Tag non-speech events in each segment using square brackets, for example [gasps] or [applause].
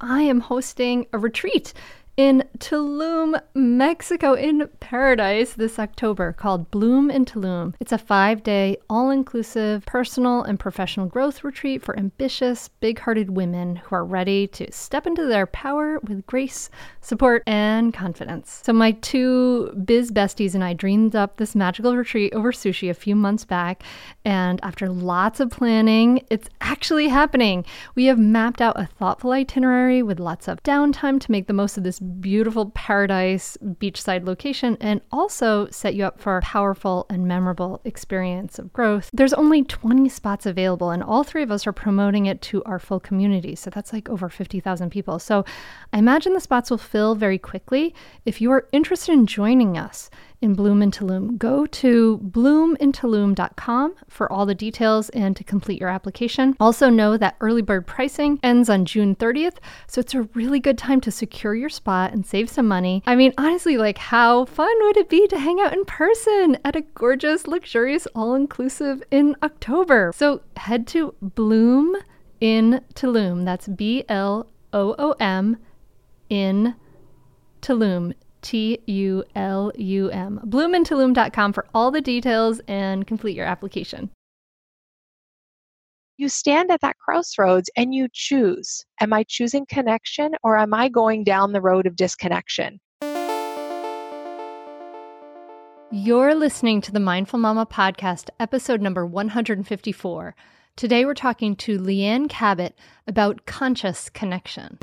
I am hosting a retreat in Tulum, Mexico, in paradise this October called Bloom in Tulum. It's a five day, all inclusive personal and professional growth retreat for ambitious, big hearted women who are ready to step into their power with grace, support, and confidence. So, my two biz besties and I dreamed up this magical retreat over sushi a few months back. And after lots of planning, it's actually happening. We have mapped out a thoughtful itinerary with lots of downtime to make the most of this beautiful paradise beachside location and also set you up for a powerful and memorable experience of growth. There's only 20 spots available, and all three of us are promoting it to our full community. So that's like over 50,000 people. So I imagine the spots will fill very quickly. If you are interested in joining us, in Bloom in Tulum. Go to bloomintulum.com for all the details and to complete your application. Also, know that early bird pricing ends on June 30th, so it's a really good time to secure your spot and save some money. I mean, honestly, like, how fun would it be to hang out in person at a gorgeous, luxurious, all inclusive in October? So head to Bloom in Tulum. That's B L O O M in Tulum T U L U M. Bloomintulum.com for all the details and complete your application. You stand at that crossroads and you choose Am I choosing connection or am I going down the road of disconnection? You're listening to the Mindful Mama podcast, episode number 154. Today we're talking to Leanne Cabot about conscious connection.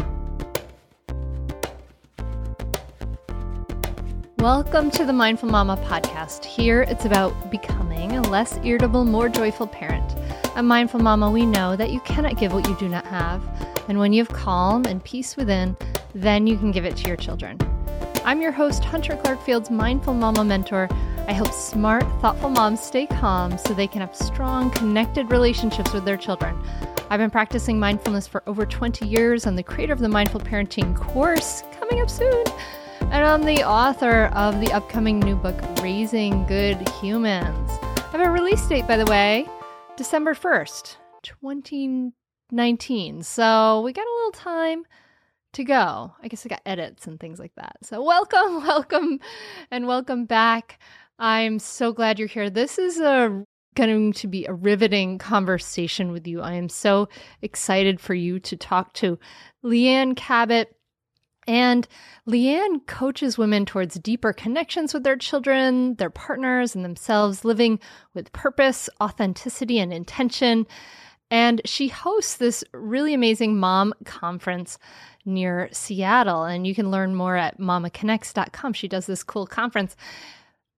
Welcome to the Mindful Mama podcast. Here it's about becoming a less irritable, more joyful parent. At Mindful Mama, we know that you cannot give what you do not have. And when you have calm and peace within, then you can give it to your children. I'm your host, Hunter Clarke-Fields Mindful Mama Mentor. I help smart, thoughtful moms stay calm so they can have strong, connected relationships with their children. I've been practicing mindfulness for over 20 years. I'm the creator of the Mindful Parenting course coming up soon. And I'm the author of the upcoming new book, Raising Good Humans. I have a release date, by the way, December 1st, 2019. So we got a little time to go. I guess I got edits and things like that. So welcome, [laughs] welcome, and welcome back. I'm so glad you're here. This is a going to be a riveting conversation with you. I am so excited for you to talk to Leanne Cabot and Leanne coaches women towards deeper connections with their children, their partners, and themselves, living with purpose, authenticity, and intention. And she hosts this really amazing mom conference near Seattle. And you can learn more at mamaconnects.com. She does this cool conference.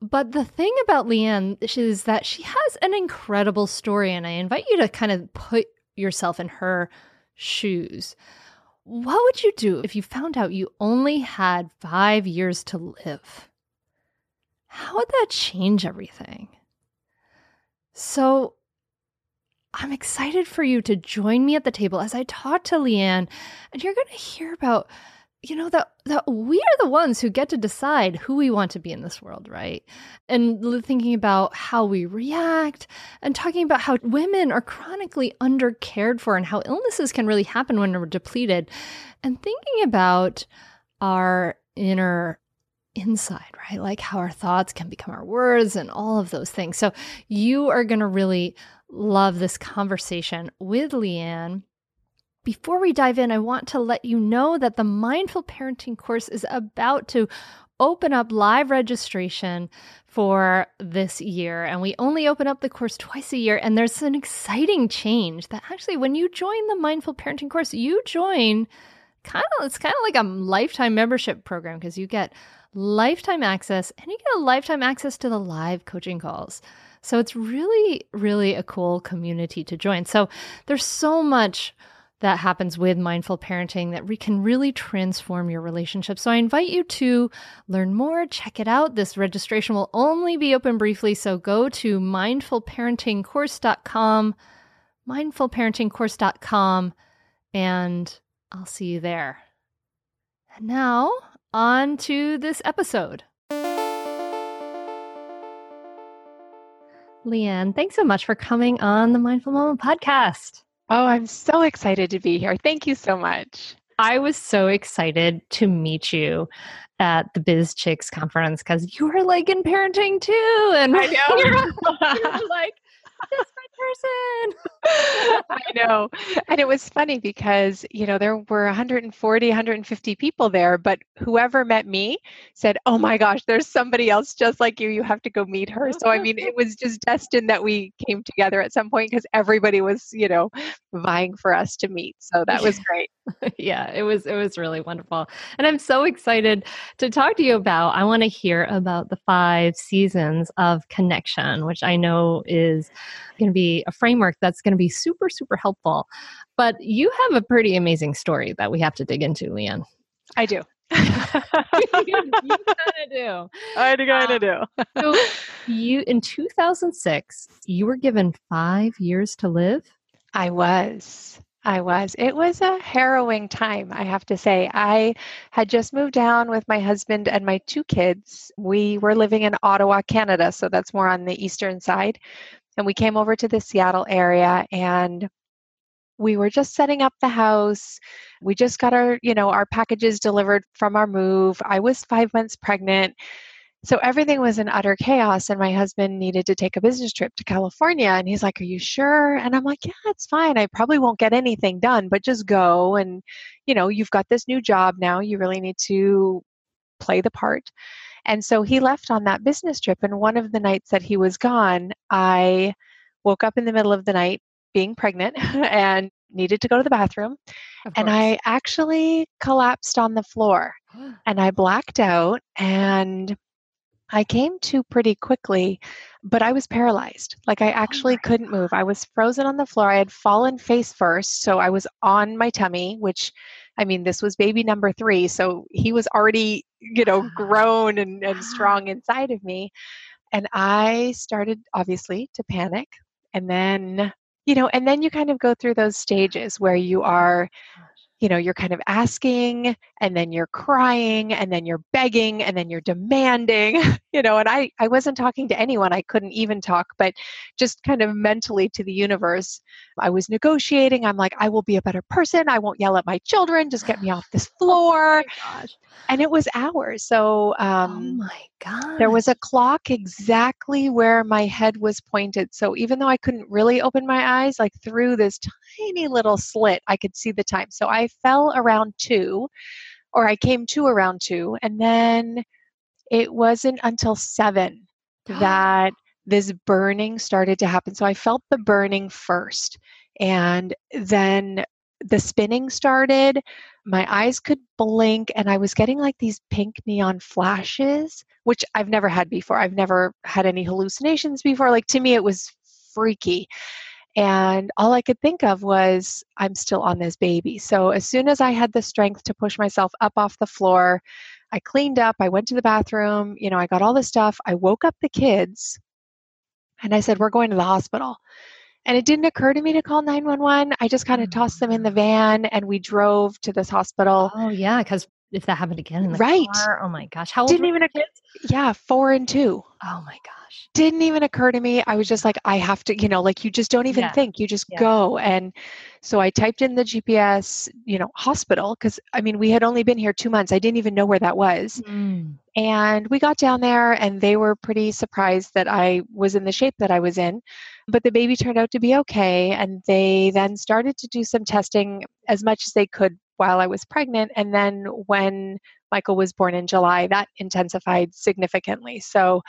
But the thing about Leanne is that she has an incredible story. And I invite you to kind of put yourself in her shoes. What would you do if you found out you only had five years to live? How would that change everything? So, I'm excited for you to join me at the table as I talk to Leanne, and you're going to hear about you know that that we are the ones who get to decide who we want to be in this world right? And thinking about how we react and talking about how women are chronically under cared for and how illnesses can really happen when we're depleted and thinking about our inner inside right? Like how our thoughts can become our words and all of those things. So you are going to really love this conversation with leanne before we dive in, I want to let you know that the Mindful Parenting course is about to open up live registration for this year. And we only open up the course twice a year. And there's an exciting change that actually, when you join the Mindful Parenting course, you join kind of, it's kind of like a lifetime membership program because you get lifetime access and you get a lifetime access to the live coaching calls. So it's really, really a cool community to join. So there's so much that happens with mindful parenting that re- can really transform your relationship. So I invite you to learn more, check it out. This registration will only be open briefly, so go to mindfulparentingcourse.com, mindfulparentingcourse.com, and I'll see you there. And now, on to this episode. Leanne, thanks so much for coming on the Mindful Mama podcast. Oh, I'm so excited to be here. Thank you so much. I was so excited to meet you at the Biz Chicks conference because you were like in parenting too. And I [laughs] know. you're, you're like, person. I know. And it was funny because, you know, there were 140, 150 people there, but whoever met me said, Oh my gosh, there's somebody else just like you. You have to go meet her. So, I mean, it was just destined that we came together at some point because everybody was, you know, vying for us to meet. So that was [laughs] great. [laughs] yeah, it was it was really wonderful. And I'm so excited to talk to you about. I want to hear about the 5 seasons of connection, which I know is going to be a framework that's going to be super super helpful. But you have a pretty amazing story that we have to dig into, Leanne. I do. [laughs] you, kind of do. I kind of um, do. so [laughs] you in 2006, you were given 5 years to live? I was. I was. It was a harrowing time, I have to say. I had just moved down with my husband and my two kids. We were living in Ottawa, Canada, so that's more on the eastern side. And we came over to the Seattle area and we were just setting up the house. We just got our, you know, our packages delivered from our move. I was 5 months pregnant so everything was in utter chaos and my husband needed to take a business trip to california and he's like are you sure? And i'm like yeah it's fine. I probably won't get anything done but just go and you know you've got this new job now. You really need to play the part. And so he left on that business trip and one of the nights that he was gone i woke up in the middle of the night being pregnant [laughs] and needed to go to the bathroom and i actually collapsed on the floor [gasps] and i blacked out and I came to pretty quickly, but I was paralyzed. Like I oh actually oh couldn't move. I was frozen on the floor. I had fallen face first, so I was on my tummy, which I mean, this was baby number 3, so he was already, you know, [laughs] grown and, and strong [gasps] inside of me. And I started obviously to panic. And then, you know, and then you kind of go through those stages where you are you know you're kind of asking and then you're crying and then you're begging and then you're demanding [laughs] you know and i i wasn't talking to anyone i couldn't even talk but just kind of mentally to the universe i was negotiating i'm like i will be a better person i won't yell at my children just get me off this [laughs] oh floor. oh and it was hours so oh um oh my god there was a clock exactly where my head was pointed so even though i couldn't really open my eyes like through this tiny little slit i could see the time so i fell around two or I came to around two, and then it wasn't until seven [gasps] that this burning started to happen. So I felt the burning first, and then the spinning started. My eyes could blink, and I was getting like these pink neon flashes, which I've never had before. I've never had any hallucinations before. Like to me, it was freaky. And all I could think of was, I'm still on this baby. So as soon as I had the strength to push myself up off the floor, I cleaned up, I went to the bathroom, you know, I got all the stuff. I woke up the kids and I said, We're going to the hospital. And it didn't occur to me to call 911. I just kind of tossed mm. them in the van and we drove to this hospital. Oh, yeah, because if that happened again in the right. car, oh my gosh. How old didn't even kids? Yeah, four and two. Oh my gosh. Didn't even occur to me. I was just like, I have to, you know, like you just don't even yeah. think, you just yeah. go. And so I typed in the GPS, you know, hospital, because I mean, we had only been here two months. I didn't even know where that was. Mm. And we got down there and they were pretty surprised that I was in the shape that I was in. But the baby turned out to be okay. And they then started to do some testing as much as they could while I was pregnant. And then when Michael was born in July, that intensified significantly. So,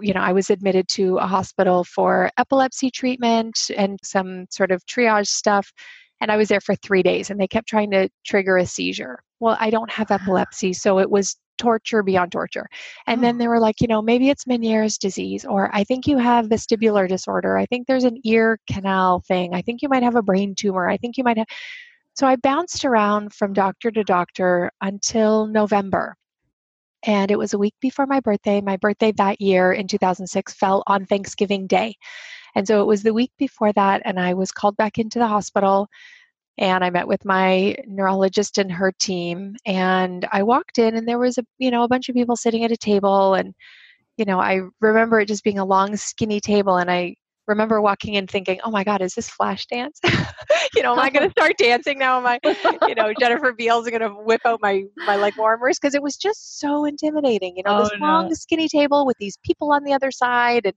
you know, I was admitted to a hospital for epilepsy treatment and some sort of triage stuff. And I was there for three days and they kept trying to trigger a seizure. Well, I don't have ah. epilepsy, so it was torture beyond torture. And oh. then they were like, you know, maybe it's Meniere's disease, or I think you have vestibular disorder. I think there's an ear canal thing. I think you might have a brain tumor. I think you might have. So I bounced around from doctor to doctor until November. And it was a week before my birthday. My birthday that year in 2006 fell on Thanksgiving Day. And so it was the week before that, and I was called back into the hospital and I met with my neurologist and her team and I walked in and there was a you know a bunch of people sitting at a table and you know I remember it just being a long skinny table and I remember walking in thinking, "Oh my God, is this Flashdance? [laughs] you know, am I going [laughs] to start dancing now? Am I, you know, [laughs] Jennifer Beals going to whip out my my leg warmers because it was just so intimidating. You know, Oh, this no. long skinny table with these people on the other side, and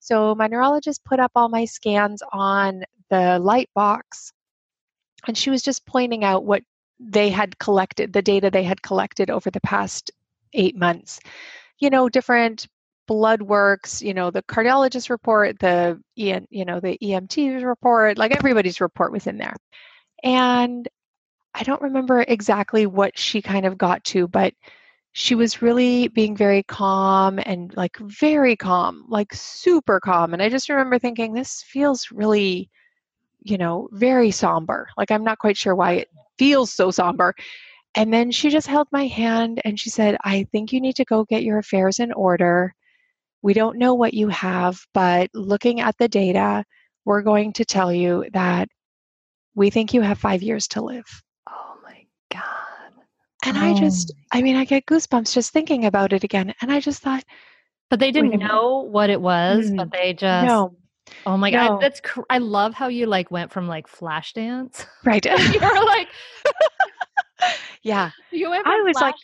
so my neurologist put up all my scans on the light box, and she was just pointing out what they had collected, the data they had collected over the past eight months. You know, different blood works, you know, the cardiologist report, the you know, the EMT report, like everybody's report was in there. And I don't remember exactly what she kind of got to, but she was really being very calm and like very calm, like super calm. And I just remember thinking, this feels really, you know, very somber. Like I'm not quite sure why it feels so somber. And then she just held my hand and she said, I think you need to go get your affairs in order. We don't know what you have, but looking at the data, we're going to tell you that we think you have five years to live. Oh my God. And I just, Oh. I mean, I get goosebumps just thinking about it again. And I just thought, But they didn't minute. know what it was, but Mm, they just. no, Oh my God. no. That's. Cr- I love how you like went from like Flashdance. right. [laughs] you were like, [laughs] yeah. you I was like-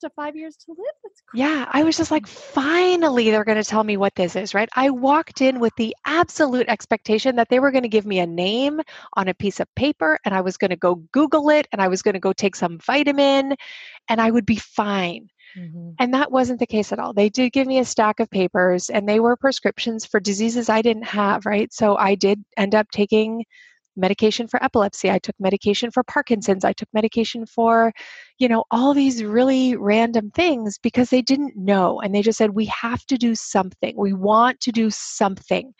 to five years to live. Yeah. I was just like, finally, they're going to tell me what this is, right? I walked in with the absolute expectation that they were going to give me a name on a piece of paper and I was going to go Google it and I was going to go take some vitamin and I would be fine. Mhm. And that wasn't the case at all. They did give me a stack of papers and they were prescriptions for diseases I didn't have, right? So I did end up taking medication for epilepsy. I took medication for Parkinson's. I took medication for, you know, all these really random things because they didn't know. And they just said, we have to do something. We want to do something.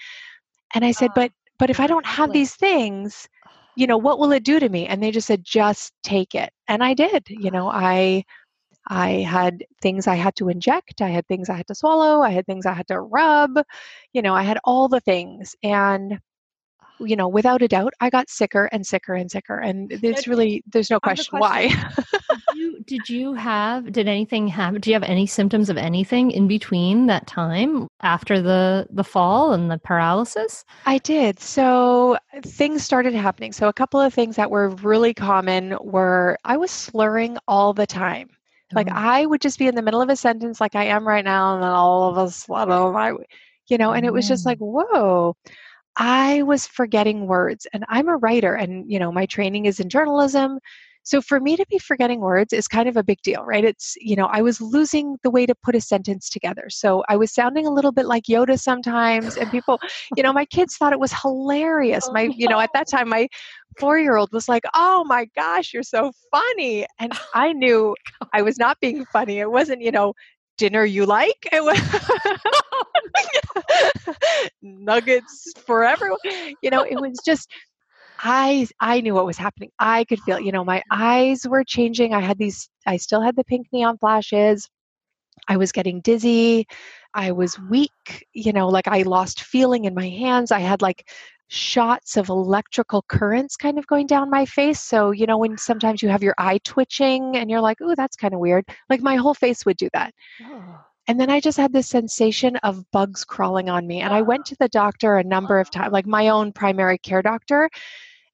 And I said, Ah, but but if I don't have these things, you know, what will it do to me? And they just said, just take it. And I did. You know, I I had things I had to inject, I had things I had to swallow, I had things I had to rub, you know, I had all the things. And, you know, without a doubt, I got sicker and sicker and sicker. And it's really, there's no have question why. [laughs] did you did you have did anything happen do you have any symptoms of anything in between that time after the the fall and the paralysis I did. So things started happening. So a couple of things that were really common were I was slurring all the time. Like Oh. I would just be in the middle of a sentence like I am right now, and then all of a sudden I, you know, and it was just like, oh. whoa. I was forgetting words, and I'm a writer, and you know, my training is in journalism. So for me to be forgetting words is kind of a big deal, right? It's, you know, I was losing the way to put a sentence together. So I was sounding a little bit like Yoda sometimes, and people, you know, my kids thought it was hilarious. Oh, My, you know, at that time, my four year old was like, oh my gosh, you're so funny. And [laughs] I knew I was not being funny. It wasn't, you know, dinner you like. It was [laughs] [laughs] nuggets for everyone. You know, it was just I I knew what was happening. I could feel, you know, my eyes were changing. I had these I still had the pink neon flashes. I was getting dizzy. I was weak, you know, like I lost feeling in my hands. I had like shots of electrical currents kind of going down my face. So, you know, when sometimes you have your eye twitching and you're like, "Oh, that's kind of weird." Like my whole face would do that. Oh. And then I just had this sensation of bugs crawling on me. And I went to the doctor a number of times, like my own primary care doctor.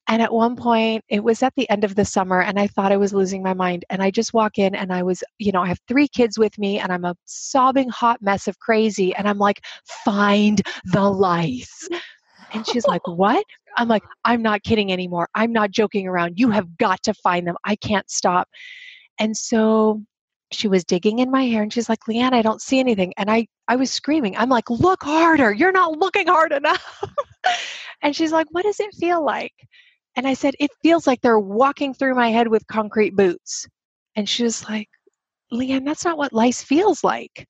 And at one point, it was at the end of the summer, and I thought I was losing my mind. And I just walk in, and I was, you know, I have three kids with me, and I'm a sobbing hot mess of crazy. And I'm like, find the lice. And she's like, [laughs] what? I'm like, I'm not kidding anymore. I'm not joking around. You have got to find them. I can't stop. And so she was digging in my hair and she's like, Leanne, I don't see anything. And I, I was screaming. I'm like, look harder. You're not looking hard enough. [laughs] and she's like, what does it feel like? And I said, it feels like they're walking through my head with concrete boots. And she was like, Leanne, that's not what lice feels like.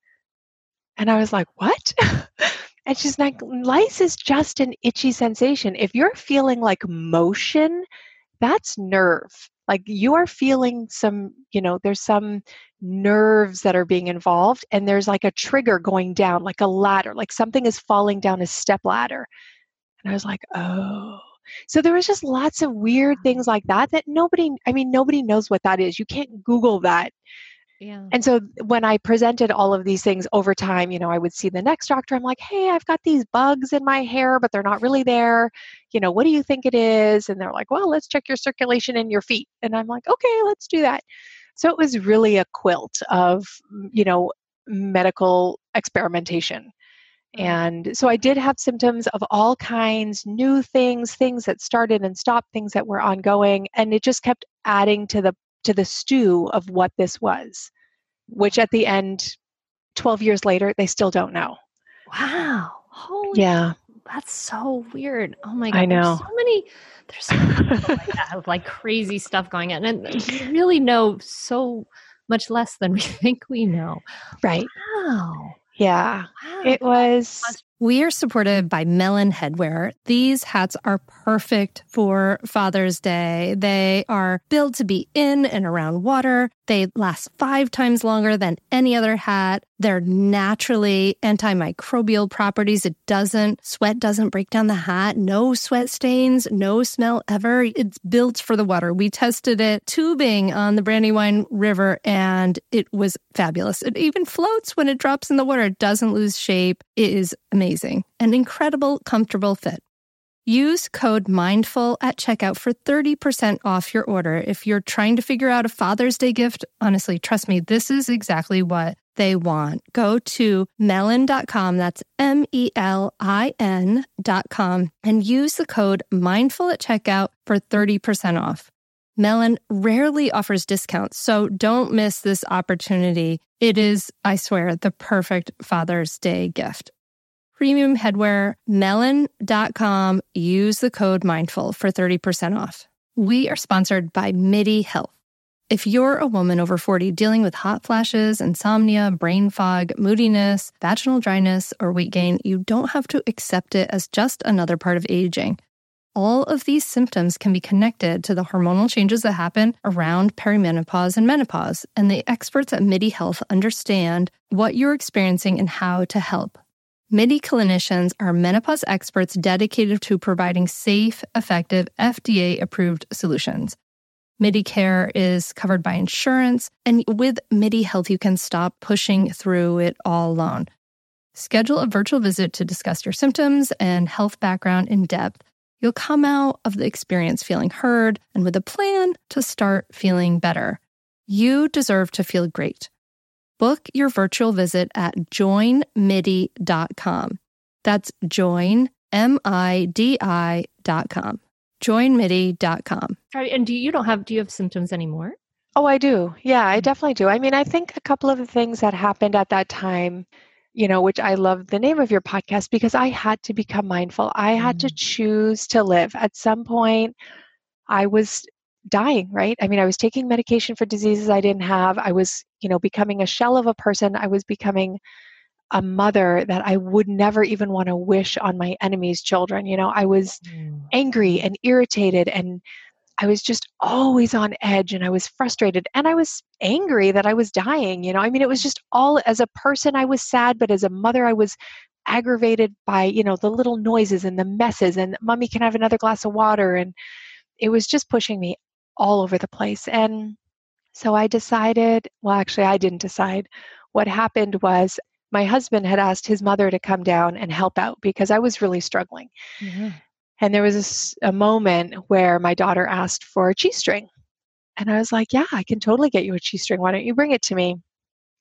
And I was like, what? [laughs] and she's like, lice is just an itchy sensation. If you're feeling like motion, that's nerve. Like you are feeling some, you know, there's some nerves that are being involved, and there's like a trigger going down, like a ladder, like something is falling down a step ladder. And I was like, oh. So there was just lots of weird things like that that nobody, I mean, nobody knows what that is. You can't Google that. Yeah. And so when I presented all of these things over time, you know, I would see the next doctor. I'm like, hey, I've got these bugs in my hair, but they're not really there. You know, what do you think it is? And they're like, well, let's check your circulation in your feet. And I'm like, okay, let's do that. So it was really a quilt of, you know, medical experimentation. Mm. And so I did have symptoms of all kinds, new things, things that started and stopped, things that were ongoing, and it just kept adding to the to the stew of what this was, which at the end 12 years later they still don't know. Wow. Holy Yeah. That's so weird. Oh my god. I There's know. so many there's so many like that [laughs] like crazy stuff going on. And we really know so much less than we [laughs] think we know. Right. Wow. Yeah. Wow. It was We are supported by Melin Headwear. These hats are perfect for Father's Day. They are built to be in and around water. They last five times longer than any other hat. They're naturally antimicrobial properties. It doesn't, sweat doesn't break down the hat. No sweat stains, no smell ever. It's built for the water. We tested it tubing on the Brandywine River and it was fabulous. It even floats when it drops in the water. It doesn't lose shape. It is amazing. An incredible, comfortable fit. Use code MINDFUL at checkout for 30% off your order. If you're trying to figure out a Father's Day gift, honestly, trust me, this is exactly what they want. Go to melin.com, that's M E L I N.com, and use the code MINDFUL at checkout for 30% off. Melin rarely offers discounts, so don't miss this opportunity. It is, I swear, the perfect Father's Day gift premium headwear, melin.com. Use the code mindful for 30% off. We are sponsored by MIDI Health. If you're a woman over 40 dealing with hot flashes, insomnia, brain fog, moodiness, vaginal dryness, or weight gain, you don't have to accept it as just another part of aging. All of these symptoms can be connected to the hormonal changes that happen around perimenopause and menopause, and the experts at MIDI Health understand what you're experiencing and how to help. MIDI clinicians are menopause experts dedicated to providing safe, effective, FDA approved solutions. MIDI care is covered by insurance, and with MIDI Health, you can stop pushing through it all alone. Schedule a virtual visit to discuss your symptoms and health background in depth. You'll come out of the experience feeling heard and with a plan to start feeling better. You deserve to feel great. Book your virtual visit at joinmidi.com. That's join, M I D I.com. Joinmidi.com. Sorry, and do you, you don't have do you have symptoms anymore? Oh, I do. Yeah, I Mm. definitely do. I mean, I think a couple of the things that happened at that time, you know, which I love the name of your podcast because I had to become mindful. I had to Mm. choose to live. At some point, I was dying, right? I mean, I was taking medication for diseases I didn't have. I was, you know, becoming a shell of a person. I was becoming a mother that I would never even want to wish on my enemy's children. You know, I was mm. angry and irritated and I was just always on edge and I was frustrated and I was angry that I was dying. You know, I mean, it was just all as a person, I was sad, but as a mother, I was aggravated by, you know, the little noises and the messes and mommy can I have another glass of water. And it was just pushing me all over the place. And so I decided, well, actually, I didn't decide. What happened was my husband had asked his mother to come down and help out because I was really struggling. Oh, yeah. And there was a moment where my daughter asked for a cheese string. And I was like, Yeah, I can totally get you a cheese string. Why don't you bring it to me?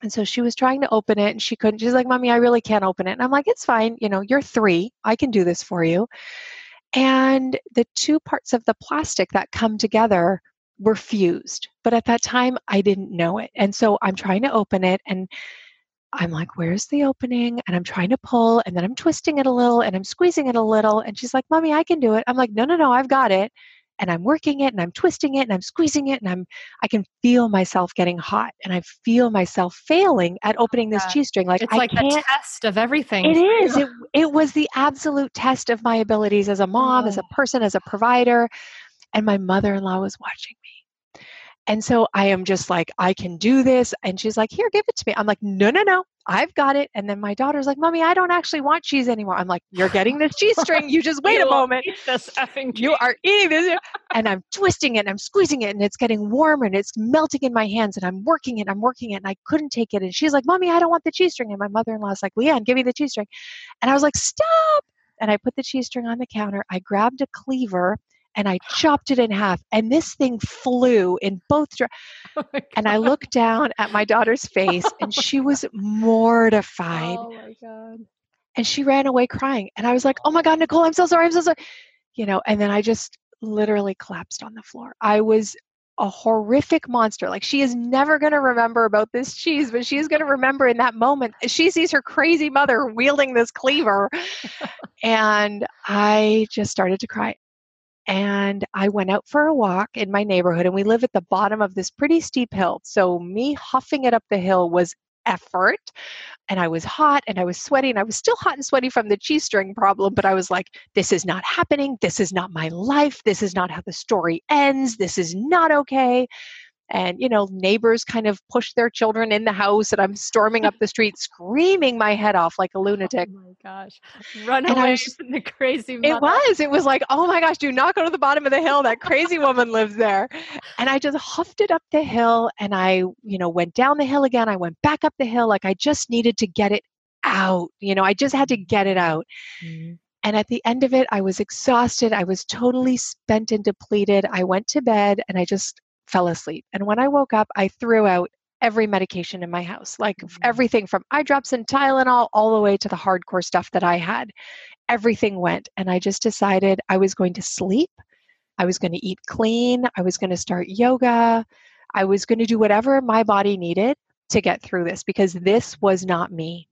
And so she was trying to open it and she couldn't. She's like, Mommy, I really can't open it. And I'm like, It's fine. You know, you're three. I can do this for you. And the two parts of the plastic that come together were fused. But at that time, I didn't know it. And so I'm trying to open it and I'm like, where's the opening? And I'm trying to pull, and then I'm twisting it a little and I'm squeezing it a little. And she's like, Mommy, I can do it. I'm like, no, no, no, I've got it. And I'm working it and I'm twisting it and I'm squeezing it and I'm I can feel myself getting hot and I feel myself failing at opening this God. cheese string. Like It's I like can't the test of everything. it is. It, it was the absolute test of my abilities as a mom, as a Oh. person, as a provider. And my mother in law was watching. And so I am just like, I can do this. And she's like, Here, give it to me. I'm like, No, no, no, I've got it. And then my daughter's like, Mommy, I don't actually want cheese anymore. I'm like, You're getting this cheese string. You just wait You a moment. this effing You are eating this. And I'm twisting it and I'm squeezing it and it's getting warmer and it's melting in my hands and I'm working it. I'm working it and I couldn't take it. And she's like, Mommy, I don't want the cheese string. And my mother in law's like, Leanne, give me the cheese string. And I was like, Stop. And I put the cheese string on the counter. I grabbed a cleaver and I chopped it in half. And this thing flew in both directions. [laughs] Oh And I looked down at my daughter's face and [laughs] she was mortified Oh my god. and she ran away crying. And I was like, oh my God, Nicole, I'm so sorry. I'm so sorry. You know, and then I just literally collapsed on the floor. I was a horrific monster. Like she is never going to remember about this cheese, but she's going to remember in that moment. She sees her crazy mother wielding this cleaver. [laughs] and I just started to cry. And I went out for a walk in my neighborhood, and we live at the bottom of this pretty steep hill. So, me huffing it up the hill was effort. And I was hot and I was sweaty, and I was still hot and sweaty from the cheese string problem. But I was like, this is not happening. This is not my life. This is not how the story ends. This is not okay. And, you know, neighbors kind of push their children in the house, and I'm storming up the street screaming my head off like a lunatic. Oh my gosh. Run And away was- from the crazy mother. It was. It was like, oh my gosh, do not go to the bottom of the hill. That crazy woman lives there. And I just huffed it up the hill and I, you know, went down the hill again. I went back up the hill. Like I just needed to get it out. You know, I just had to get it out. Mhm. And at the end of it, I was exhausted. I was totally spent and depleted. I went to bed and I just fell asleep. And when I woke up, I threw out every medication in my house, like Mhm. everything from eye drops and Tylenol all the way to the hardcore stuff that I had. Everything went. And I just decided I was going to sleep. I was going to eat clean. I was going to start yoga. I was going to do whatever my body needed to get through this because this was not me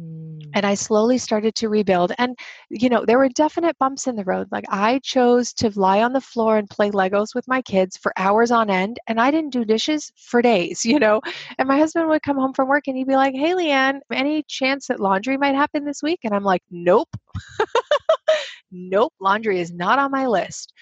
Mm. and I slowly started to rebuild. And, you know, there were definite bumps in the road. Like I chose to lie on the floor and play Legos with my kids for hours on end, and I didn't do dishes for days, [laughs] you know. And my husband would come home from work and he'd be like, Hey, Leanne, any chance that laundry might happen this week? And I'm like, Nope. [laughs] nope, laundry is not on my list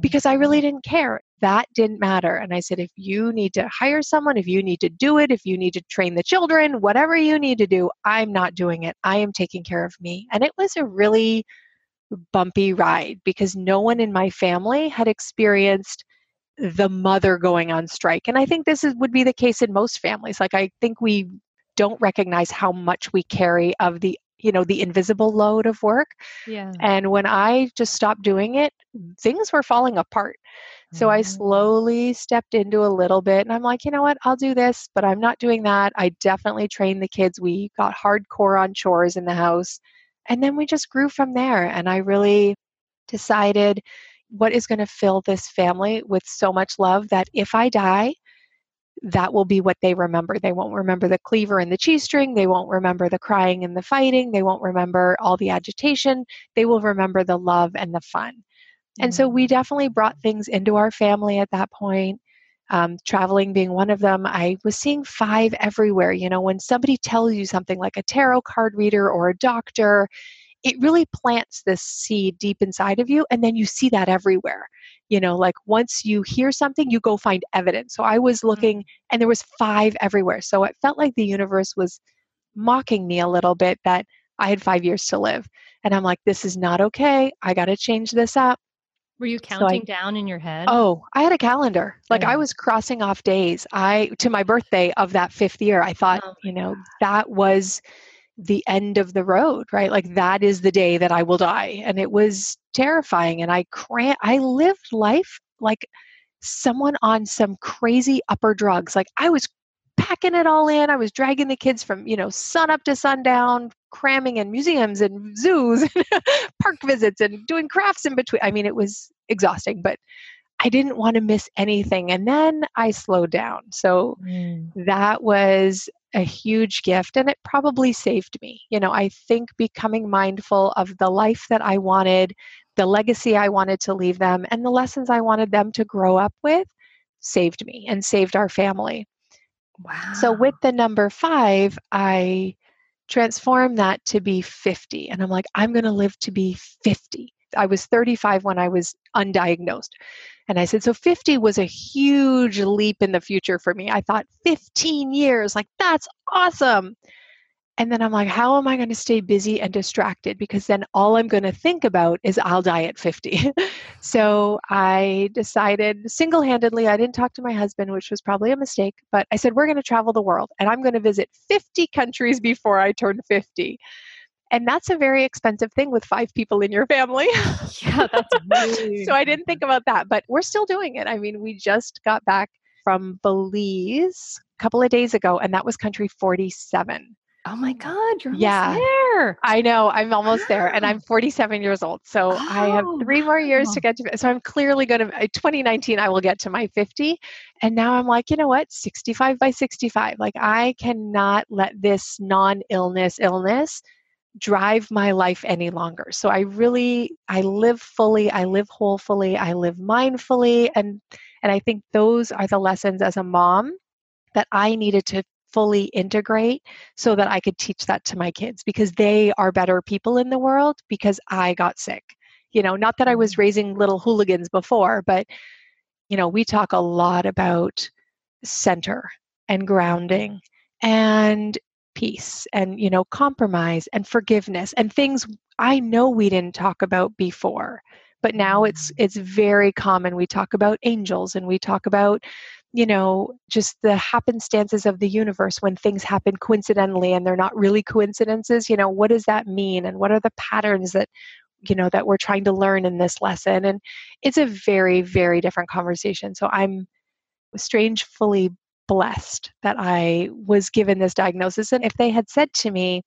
because I really didn't care. That didn't matter. And I said, if you need to hire someone, if you need to do it, if you need to train the children, whatever you need to do, I'm not doing it. I am taking care of me. And it was a really bumpy ride because no one in my family had experienced the mother going on strike. And I think this is, would be the case in most families. Like, I think we don't recognize how much we carry of the you know the invisible load of work Yeah. and when I just stopped doing it, things were falling apart. So I Mm. slowly stepped into a little bit and I'm like, you know what, I'll do this, but I'm not doing that. I definitely trained the kids. We got hardcore on chores in the house. And then we just grew from there. And I really decided what is going to fill this family with so much love that if I die, that will be what they remember. They won't remember the cleaver and the cheese string. They won't remember the crying and the fighting. They won't remember all the agitation. They will remember the love and the fun. And so we definitely brought things into our family at that point. Um, traveling being one of them, I was seeing five everywhere. You know, when somebody tells you something like a tarot card reader or a doctor, it really plants this seed deep inside of you, and then you see that everywhere. You know, like once you hear something, you go find evidence. So I was looking, mm. and there was five everywhere. So it felt like the universe was mocking me a little bit that I had five years to live. And I'm like, this is not okay. I got to change this up. Were you I- counting down in your head? Oh, I had a calendar. Like I was crossing off days. I to my birthday of that fifth year. I thought, Oh you know, that was the end of the road, right? Like that is the day that I will die. And it was terrifying. And I cran I lived life like someone on some crazy upper drugs. Like I was packing it all in. I was dragging the kids from, you know, sun up to sundown, cramming in museums and zoos and [laughs] park visits and doing crafts in between. I mean, it was exhausting, but I didn't want to miss anything. And then I slowed down. So Mm. that was a huge gift and it probably saved me. You know, I think becoming mindful of the life that I wanted, the legacy I wanted to leave them, and the lessons I wanted them to grow up with saved me and saved our family. Wow. So with the number five, I transformed that to be 50. And I'm like, I'm going to live to be 50. I was 35 when I was undiagnosed. And I said, so 50 was a huge leap in the future for me. I thought 15 years, like that's awesome. And then I'm like, how am I going to stay busy and distracted? Because then all I'm going to think about is I'll die at 50. [laughs] so I decided single handedly, I didn't talk to my husband, which was probably a mistake, but I said, we're going to travel the world and I'm going to visit 50 countries before I turn 50. And that's a very expensive thing with five people in your family. yeah, that's really [laughs] so I didn't think about that, but we're still doing it. I mean, we just got back from Belize a couple of days ago, and that was country 47. Oh my God, you're yeah. there. I know, I'm almost there, and I'm 47 years old. So oh. I have oh, three more years to get to. So I'm clearly going to, uh, 2019, I will get to my 50. And now I'm like, you know what, 65 by 65. Like I cannot let this non illness illness drive my life any longer. So I really I live fully, I live wholefully, I live mindfully and and I think those are the lessons as a mom that I needed to fully integrate so that I could teach that to my kids because they are better people in the world because I got sick. You know, not that I was mm-hmm. raising little hooligans before, but you know, we talk a lot about center and grounding and peace and you know compromise and forgiveness and things i know we didn't talk about before but now it's mm-hmm. it's very common. We talk about angels and we talk about you know just the happenstances of the universe when things happen coincidentally and they're not really coincidences you know what does that mean and what are the patterns that you know that we're trying to learn in this lesson? And it's a very very different conversation. So i'm strangely blessed that I was given this diagnosis. And if they had said to me,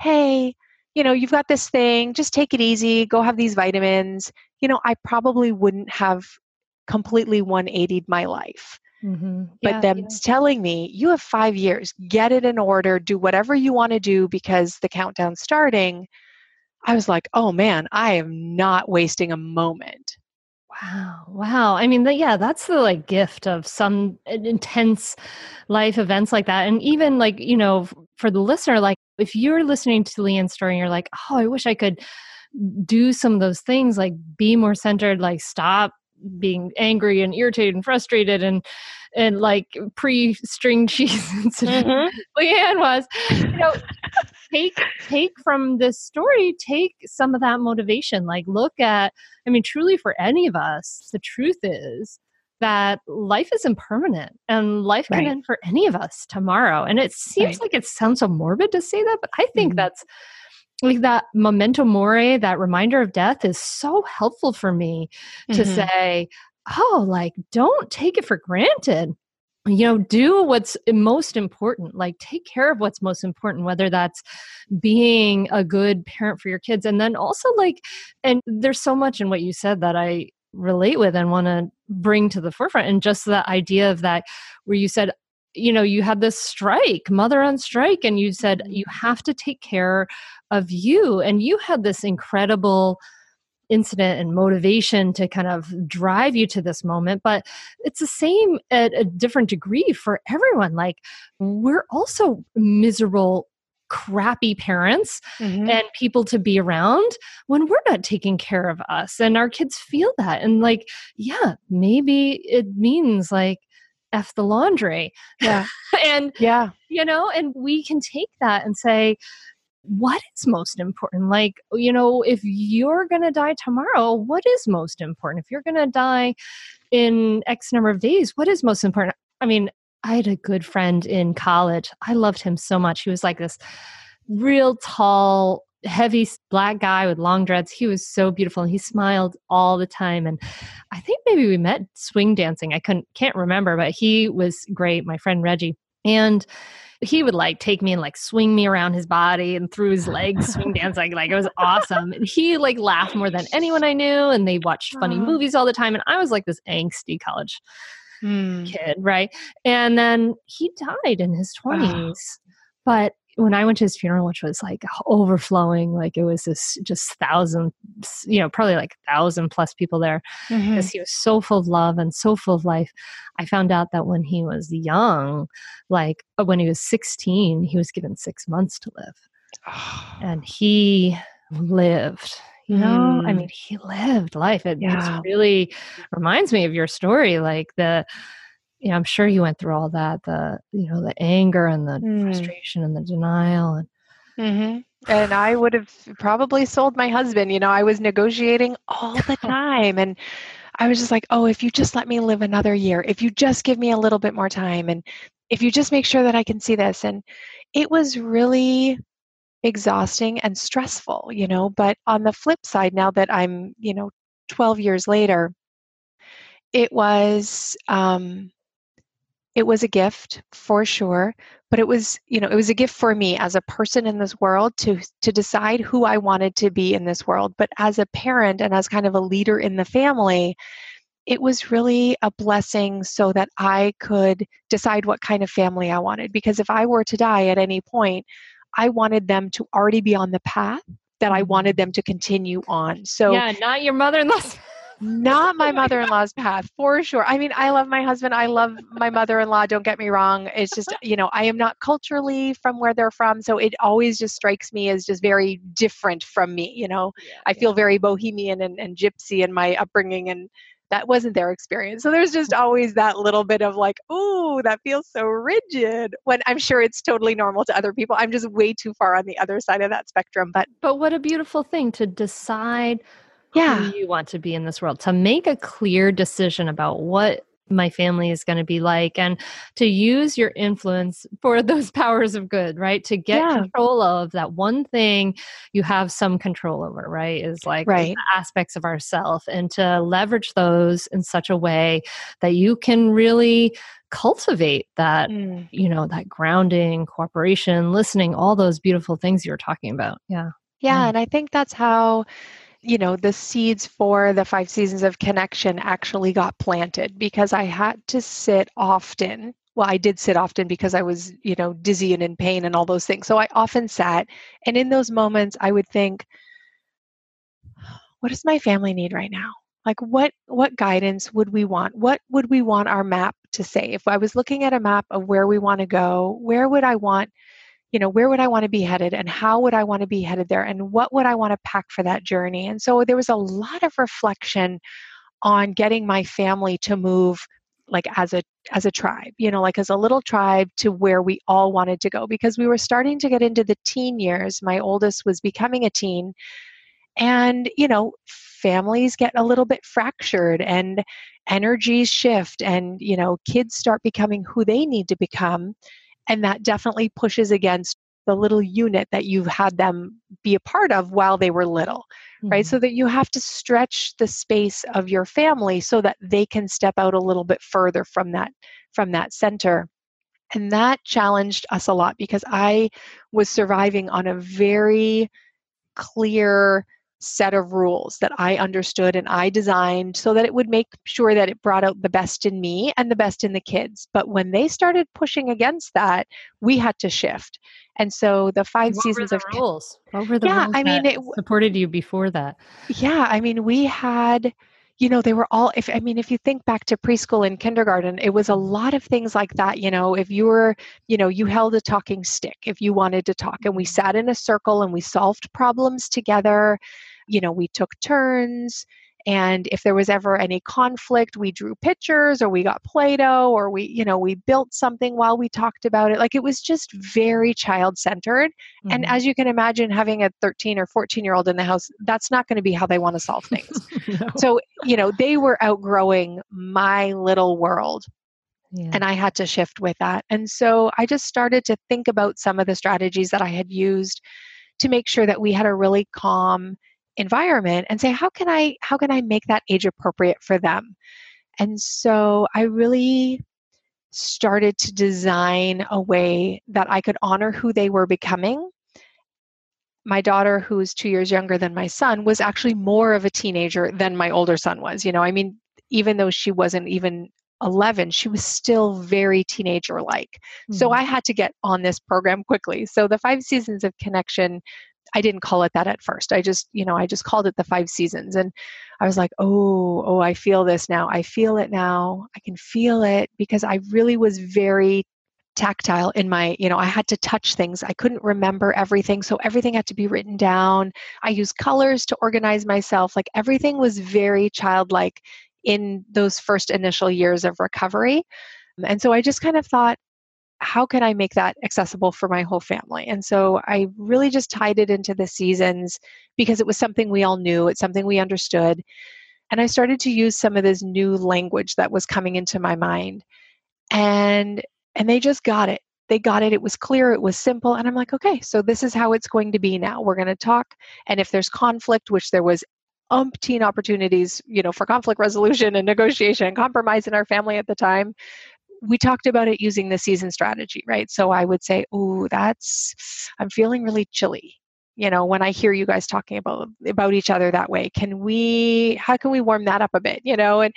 hey, you know, you've got this thing, just take it easy, go have these vitamins, you know, I probably wouldn't have completely 180'd my life. Mm-hmm. Yeah, but them yeah. telling me, you have five years, get it in order, do whatever you want to do because the countdown's starting. I was like, oh man, I am not wasting a moment. Wow. Wow. I mean, the, yeah, that's the like gift of some intense life events like that. And even like, you know, for the listener, like if you're listening to Leanne's story and you're like, oh, I wish I could do some of those things, like be more centered, like stop being angry and irritated and frustrated and and like pre string [laughs] cheese incident mm-hmm. Leanne was, you know, take take from this story, take some of that motivation. Like look at, I mean, truly for any of us, the truth is that life is impermanent and life right. can end for any of us tomorrow. And it seems right. like it sounds so morbid to say that, but I think mm-hmm. that's like that memento mori, that reminder of death is so helpful for me to mm-hmm. say, oh, like don't take it for granted you know do what's most important like take care of what's most important whether that's being a good parent for your kids and then also like and there's so much in what you said that i relate with and want to bring to the forefront and just the idea of that where you said you know you had this strike mother on strike and you said mm-hmm. you have to take care of you and you had this incredible incident and motivation to kind of drive you to this moment but it's the same at a different degree for everyone. Like we're also miserable crappy parents mm-hmm. and people to be around when we're not taking care of us and our kids feel that and like yeah maybe it means like f the laundry. Yeah. [laughs] And yeah. you know and we can take that and say what is most important? Like, you know, if you're going to die tomorrow, what is most important? If you're going to die in X number of days, what is most important? I mean, I had a good friend in college. I loved him so much. He was like this real tall, heavy black guy with long dreads. He was so beautiful and he smiled all the time. And I think maybe we met swing dancing. I couldn't can't remember, but he was great, my friend Reggie. And he would like take me and like swing me around his body and through his [laughs] legs, swing dance like like it was awesome. And he like laughed more than anyone I knew, and they watched funny movies all the time. And I was like this angsty college hmm. kid, right? And then he died in his twenties. But when I went to his funeral, which was like overflowing, like it was this just thousand, you know, probably like thousand plus people there because mm-hmm. he was so full of love and so full of life. I found out that when he was young, like uh, when he was 16, he was given six months to live. and he lived You know, I mean, he lived life. It Yeah. really reminds me of your story. Like the, you know, I'm sure you went through all that the, you know, the anger and the Mm. frustration and the denial. And hmm And I would have probably sold my husband. You know, I was negotiating all the [laughs] time. And I was just like, oh, if you just let me live another year, if you just give me a little bit more time, and if you just make sure that I can see this. And it was really exhausting and stressful, you know. But on the flip side, now that I'm, you know, 12 years later, it was, um, it was a gift for sure but it was you know it was a gift for me as a person in this world to to decide who i wanted to be in this world but as a parent and as kind of a leader in the family it was really a blessing so that i could decide what kind of family i wanted because if i were to die at any point i wanted them to already be on the path that i mm-hmm. wanted them to continue on so yeah, not your mother in law's. Not my mother-in-law's path for sure. I mean i love my husband i love my mother-in-law don't get me wrong. It's just you know i am not culturally from where they're from so it always just strikes me as just very different from me you know? I feel very bohemian and, and gypsy in my upbringing and that wasn't their experience. So there's just always that little bit of like ooh that feels so rigid when i'm sure it's totally normal to other people. I'm just way too far on the other side of that spectrum but But what a beautiful thing to decide yeah you want to be in this world, to make a clear decision about what my family is going to be like and to use your influence for [laughs] those powers of good, right? To get Yeah. control of that one thing you have some control over, right? Is like Right. the aspects of ourself and to leverage those in such a way that you can really cultivate that Mm. you know that grounding cooperation listening all those beautiful things you were talking about yeah Yeah, Mm. and I think that's how, you know, the seeds for the five seasons of connection actually got planted because I had to sit often. Well, I did sit often because I was, you know, dizzy and in pain and all those things. So I often sat. And in those moments, I would think, what does my family need right now? Like what what guidance would we want? What would we want our map to say? If I was looking at a map of where we want to go, where would I want you know where would i want to be headed and how would i want to be headed there and what would i want to pack for that journey? And so there was a lot of reflection on getting my family to move like as a as a tribe you know like as a little tribe to where we all wanted to go because we were starting to get into the teen years. My oldest was becoming a teen and you know families get a little bit fractured and energies shift and you know kids start becoming who they need to become and that definitely pushes against the little unit that you've had them be a part of while they were little right? Mm-hmm. So that you have to stretch the space of your family so that they can step out a little bit further from that from that center. And that challenged us a lot because i was surviving on a very clear set of rules that I understood and I designed so that it would make sure that it brought out the best in me and the best in the kids. But when they started pushing against that, we had to shift. And so the five what seasons were of rules what were the Yeah, rules I mean, it supported you before that yeah, I mean, we had, you know, they were all, if I mean, if you think back to preschool and kindergarten, it was a lot of things like that. You know, if you were, you know, you held a talking stick if you wanted to talk, and we sat in a circle and we solved problems together. You know, we took turns. And if there was ever any conflict, we drew pictures or we got Play Doh or we, you know, we built something while we talked about it. Like it was just very child centered. And Mhm. as you can imagine, having a 13 or 14 year old in the house, that's not going to be how they want to solve [laughs] things. No. so, you know, they were outgrowing my little world yeah. and I had to shift with that. And so I just started to think about some of the strategies that I had used to make sure that we had a really calm environment and say how can I how can I make that age appropriate for them? And so I really started to design a way that I could honor who they were becoming my daughter who's two years younger than my son was actually more of a teenager than my older son was you know i mean even though she wasn't even 11 she was still very teenager like so Mhm. i had to get on this program quickly so the five seasons of connection i didn't call it that at first. I just you know i just called it the five seasons and i was like oh oh i feel this now. I feel it now. I can feel it because i really was very tactile in my you know i had to touch things. I couldn't remember everything so everything had to be written down. I used colors to organize myself. Like everything was very childlike in those first initial years of recovery. And so i just kind of thought how can i make that accessible for my whole family? And so i really just tied it into the seasons because it was something we all knew it's something we understood and i started to use some of this new language that was coming into my mind and and they just got it. They got it it was clear it was simple and i'm like okay so this is how it's going to be now. We're going to talk and if there's conflict which there was umpteen opportunities you know for conflict resolution and negotiation and compromise in our family at the time we talked about it using the season strategy right so i would say oh that's i'm feeling really chilly you know when i hear you guys talking about about each other that way can we how can we warm that up a bit you know and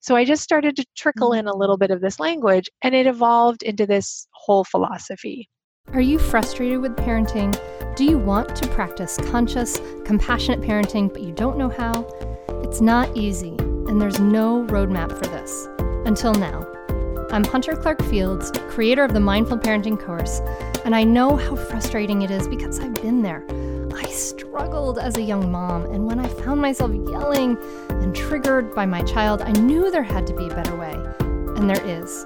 so I just started to trickle mm-hmm. in a little bit of this language and it evolved into this whole philosophy. Are you frustrated with parenting? Do you want to practice conscious, compassionate parenting, but you don't know how? It's not easy, and there's no roadmap for this. Until now. I'm Hunter Clark Fields, creator of the Mindful Parenting course, and I know how frustrating it is because I've been there. I struggled as a young mom, and when I found myself yelling and triggered by my child, I knew there had to be a better way. And there is.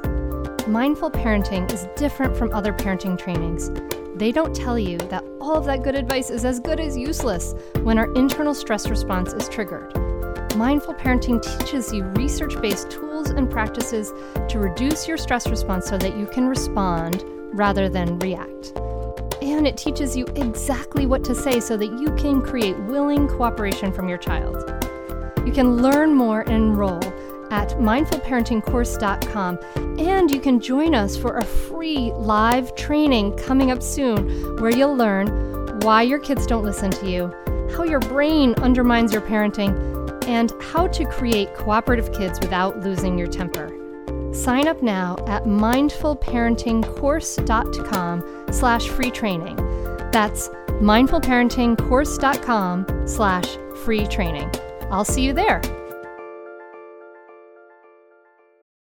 Mindful parenting is different from other parenting trainings. They don't tell you that all of that good advice is as good as useless when our internal stress response is triggered. Mindful parenting teaches you research based tools and practices to reduce your stress response so that you can respond rather than react and it teaches you exactly what to say so that you can create willing cooperation from your child. You can learn more and enroll at mindfulparentingcourse.com, and you can join us for a free live training coming up soon where you'll learn why your kids don't listen to you, how your brain undermines your parenting, and how to create cooperative kids without losing your temper. Sign up now at mindfulparentingcourse.com slash free training. That's mindfulparentingcourse.com slash free training. I'll see you there.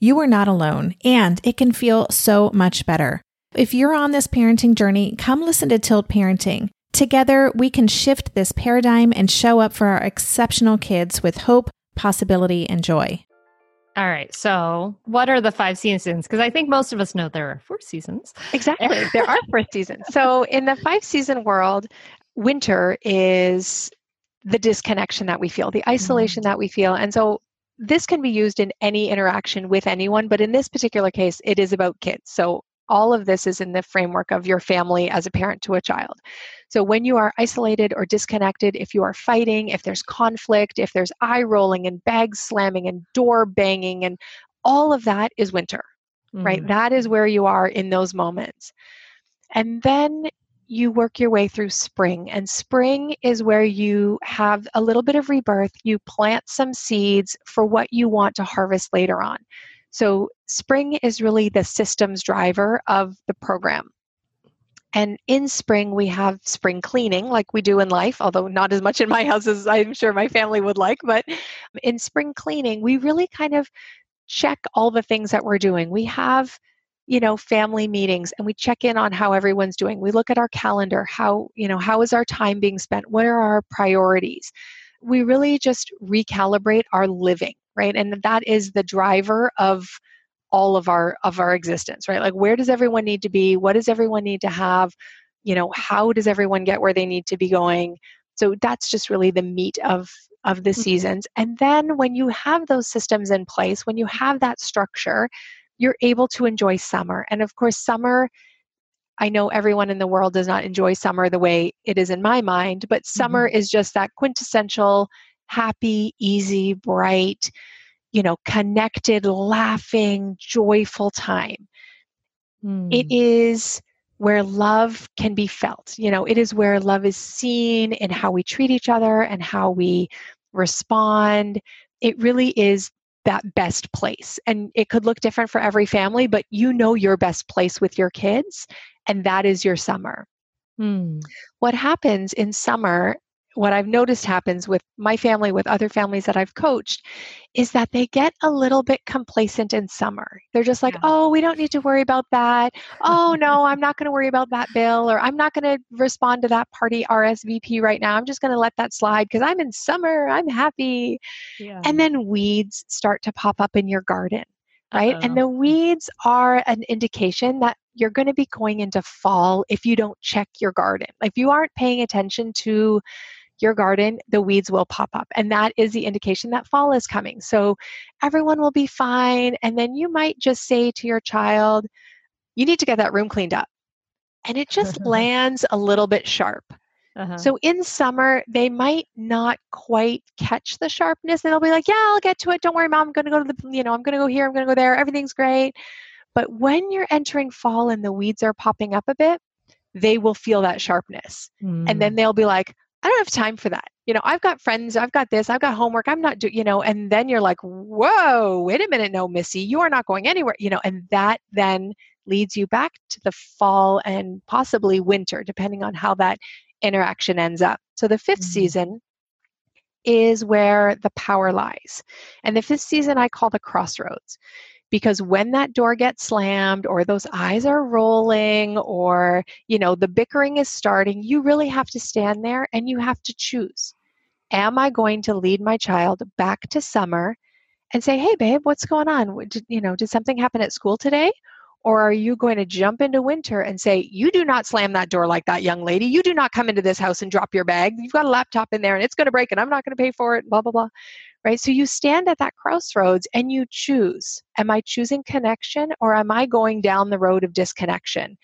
you are not alone, and it can feel so much better. If you're on this parenting journey, come listen to Tilt Parenting. Together, we can shift this paradigm and show up for our exceptional kids with hope, possibility, and joy. All right. So, what are the five seasons? Because I think most of us know there are four seasons. Exactly. [laughs] there are four seasons. So, in the five season world, winter is the disconnection that we feel, the isolation mm-hmm. that we feel. And so this can be used in any interaction with anyone, but in this particular case, it is about kids. So all of this is in the framework of your family as a parent to a child. So when you are isolated or disconnected, if you are fighting, if there's conflict, if there's eye rolling and bag slamming and door banging and all of that is winter, mm-hmm. right? That is where you are in those moments. And then you work your way through spring. And spring is where you have a little bit of rebirth. You plant some seeds for what you want to harvest later on. So, spring is really the systems driver of the program. And in spring, we have spring cleaning like we do in life, although not as much in my house as I'm sure my family would like. But in spring cleaning, we really kind of check all the things that we're doing. We have you know family meetings and we check in on how everyone's doing. We look at our calendar how you know how is our time being spent? What are our priorities? We really just recalibrate our living right? And that is the driver of all of our of our existence right? Like where does everyone need to be? What does everyone need to have? You know how does everyone get where they need to be going? So that's just really the meat of of the mm-hmm. seasons. And then when you have those systems in place when you have that structure you're able to enjoy summer. And of course, summer, I know everyone in the world does not enjoy summer the way it is in my mind, but summer mm-hmm. is just that quintessential, happy, easy, bright, you know, connected, laughing, joyful time. Mm. It is where love can be felt. You know, it is where love is seen in how we treat each other and how we respond. It really is that best place. And it could look different for every family, but you know your best place with your kids, and that is your summer. Hmm. What happens in summer what I've noticed happens with my family, with other families that I've coached, is that they get a little bit complacent in summer. They're just like, yeah. oh, we don't need to worry about that. Oh, [laughs] no, I'm not going to worry about that bill, or I'm not going to respond to that party RSVP right now. I'm just going to let that slide because I'm in summer. I'm happy. Yeah. And then weeds start to pop up in your garden right? Uh-oh. And the weeds are an indication that you're going to be going into fall if you don't check your garden. If you aren't paying attention to your garden, the weeds will pop up. And that is the indication that fall is coming. So everyone will be fine. And then you might just say to your child, you need to get that room cleaned up. And it just [laughs] lands a little bit sharp. Uh-huh. So in summer, they might not quite catch the sharpness. And they'll be like, yeah, I'll get to it. Don't worry, mom. I'm going to go to the, you know, I'm going to go here. I'm going to go there. Everything's great. But when you're entering fall and the weeds are popping up a bit, they will feel that sharpness. Mm. And then mm. they'll be like, I don't have time for that. You know, I've got friends, I've got this, I've got homework, I'm not doing, you know, and then you're like, whoa, wait a minute, no, Missy, you are not going anywhere, you know, and that then leads you back to the fall and possibly winter, depending on how that interaction ends up. So the 5th mm-hmm. season is where the power lies. And the fifth season I call the crossroads because when that door gets slammed or those eyes are rolling or you know the bickering is starting you really have to stand there and you have to choose. Am i going to lead my child back to summer and say hey babe what's going on? Did, you know did something happen at school today or are you going to jump into winter and say you do not slam that door like that young lady you do not come into this house and drop your bag you've got a laptop in there and it's going to break and i'm not going to pay for it blah blah blah right? So you stand at that crossroads and you choose Am I choosing connection or am I going down the road of disconnection?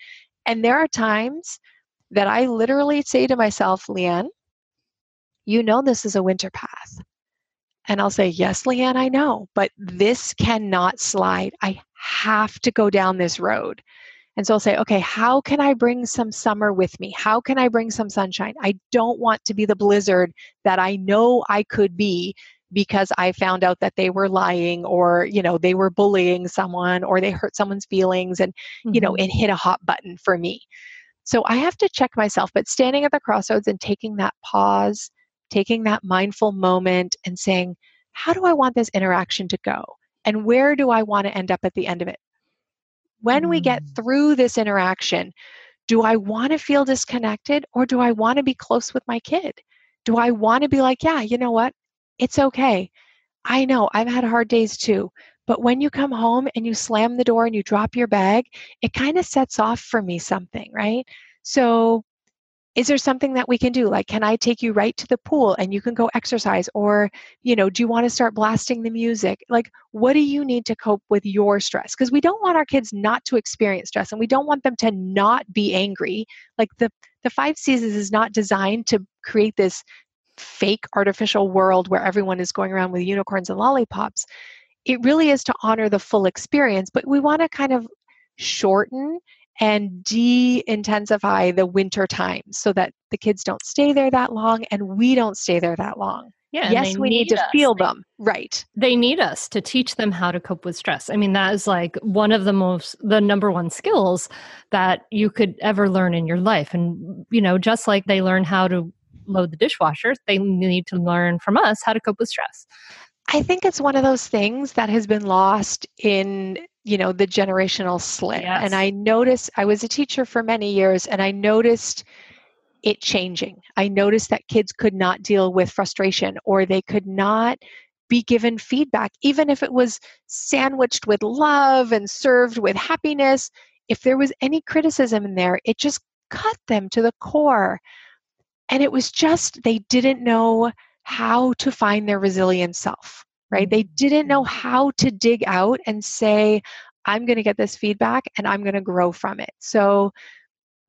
And there are times that I literally say to myself, Leanne, you know this is a winter path. And I'll say, Yes, Leanne, I know, but this cannot slide. I have to go down this road. And so I'll say, okay, how can I bring some summer with me? How can I bring some sunshine? I don't want to be the blizzard that I know I could be because I found out that they were lying or, you know, they were bullying someone or they hurt someone's feelings and, mm-hmm. you know, mm-hmm. it hit a hot button for me. So I have to check myself, but standing at the crossroads and taking that pause, taking that mindful moment and saying, how do I want this interaction to go? And where do I want to end up at the end of it? When we get mm. through this interaction, do I want to feel disconnected or do I want to be close with my kid? Do I want to be like, yeah, you know what? It's okay. I know I've had hard days too. But when you come home and you slam the door and you drop your bag, it kind of sets off for me something, right? So is there something that we can do? Like can i take you right to the pool and you can go exercise? Or you know do you want to start blasting the music? Like what do you need to cope with your stress? Because we don't want our kids not to experience stress and we don't want them to not be angry. Like the the five seasons is not designed to create this fake artificial world where everyone is going around with unicorns and lollipops. It really is to honor the full experience but we want to kind of shorten and de-intensify the winter times so that the kids don't stay there that long and we don't stay there that long. Yeah, yes, we need, to us. feel them. Right. They need us to teach them how to cope with stress. I mean, that is like one of the most, the number one skills that you could ever learn in your life. And, you know, just like they learn how to load the dishwasher, they need to learn from us how to cope with stress. I think it's one of those things that has been lost in you know the generational slip. Yes. and i noticed i was a teacher for many years and i noticed it changing. I noticed that kids could not deal with frustration or they could not be given feedback even if it was sandwiched with love and served with happiness. If there was any criticism in there it just cut them to the core. And it was just they didn't know how to find their resilient self right? They didn't know mm-hmm. how to dig out and say, I'm going to get this feedback and I'm going to grow from it. So,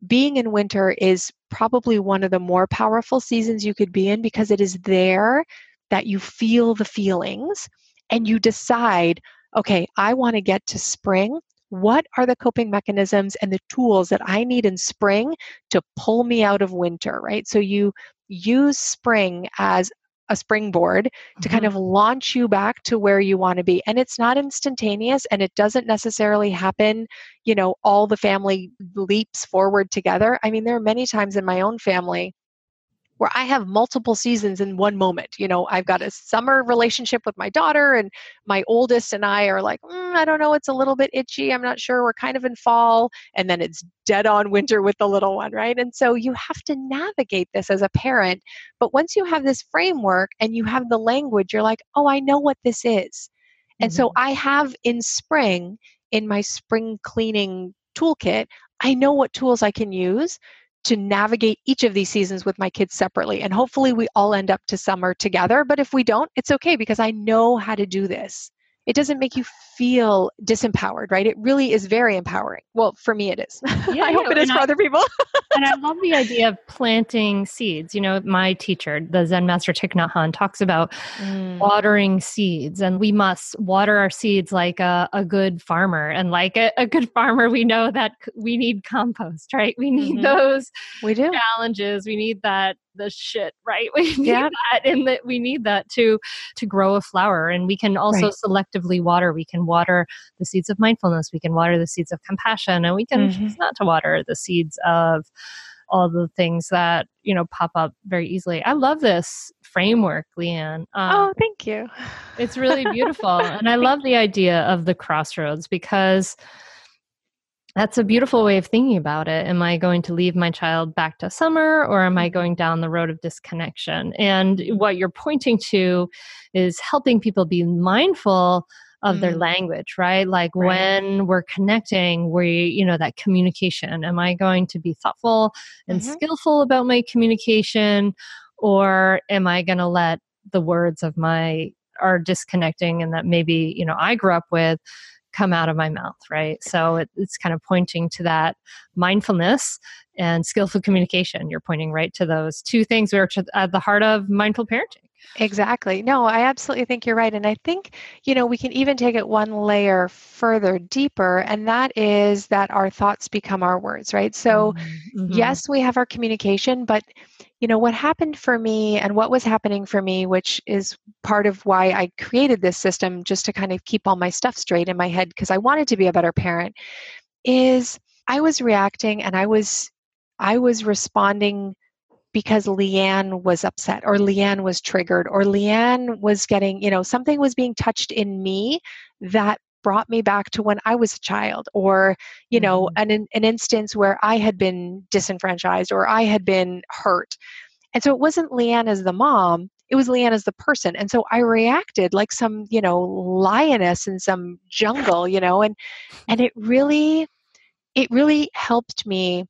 being in winter is probably one of the more powerful seasons you could be in because it is there that you feel the feelings and you decide, okay, I want to get to spring. What are the coping mechanisms and the tools that I need in spring to pull me out of winter, right? So you use spring as a springboard to kind Mhm. of launch you back to where you want to be. And it's not instantaneous and it doesn't necessarily happen, you know, all the family leaps forward together. I mean, there are many times in my own family where I have multiple seasons in one moment. You know, I've got a summer relationship with my daughter, and my oldest and I are like, mm, I don't know, it's a little bit itchy. I'm not sure. We're kind of in fall, and then it's dead on [laughs] winter with the little one, right? And so you have to navigate this as a parent. But once you have this framework and you have the language, you're like, oh, I know what this is. And so I have in spring, in my spring cleaning toolkit, I know what tools I can use to navigate each of these seasons with my kids separately. And hopefully we all end up to summer together. But if we don't, it's okay because I know how to do this. It doesn't make you feel disempowered, right? It really is very empowering. Well, for me, it is. [laughs] Yeah, I hope it is for I- other people. [laughs] and I love the idea of planting seeds. You know, my teacher, the Zen master Thich Nhat Hanh, talks about watering seeds, and we must water our seeds like a, a good farmer. And like a, a good farmer, we know that we need compost, right? We need Mhm. those We do. challenges. We need that the shit, right? [laughs] We need Yeah. that, and that we need that to to grow a flower. And we can also Right. selectively water. We can water the seeds of mindfulness. We can water the seeds of compassion, and we can Mhm. choose not to water the seeds of all the things that you know pop up very easily. I love this framework, Leanne. Um, Oh, thank you. it's really beautiful. and I [laughs] love the idea of the crossroads because that's a beautiful way of thinking about it. Am I going to leave my child back to summer or am I going down the road of disconnection? And what you're pointing to is helping people be mindful of their Mm. language, right? Like Right. when we're connecting, we, you know, that communication. Am I going to be thoughtful and Mhm. skillful about my communication or am I going to let the words of my are disconnecting and that maybe you know i grew up with come out of my mouth right? So it, it's kind of pointing to that mindfulness and skillful communication. You're pointing right to those two things which are at the heart of mindful parenting Exactly. No, I absolutely think you're right. And I think, you know, we can even take it one layer further deeper, and that is that our thoughts become our words, right? So, Mhm. yes, we have our communication, but, you know, what happened for me and what was happening for me, which is part of why I created this system just to kind of keep all my stuff straight in my head because I wanted to be a better parent, is I was reacting and I was I was responding because Leanne was upset or Leanne was triggered or Leanne was getting, you know, something was being touched in me that brought me back to when I was a child or, you know, mm-hmm. an, an instance where I had been disenfranchised or I had been hurt. And so it wasn't Leanne as the mom, it was Leanne as the person. And so I reacted like some, you know, lioness in some jungle, you know, and and it really it really helped me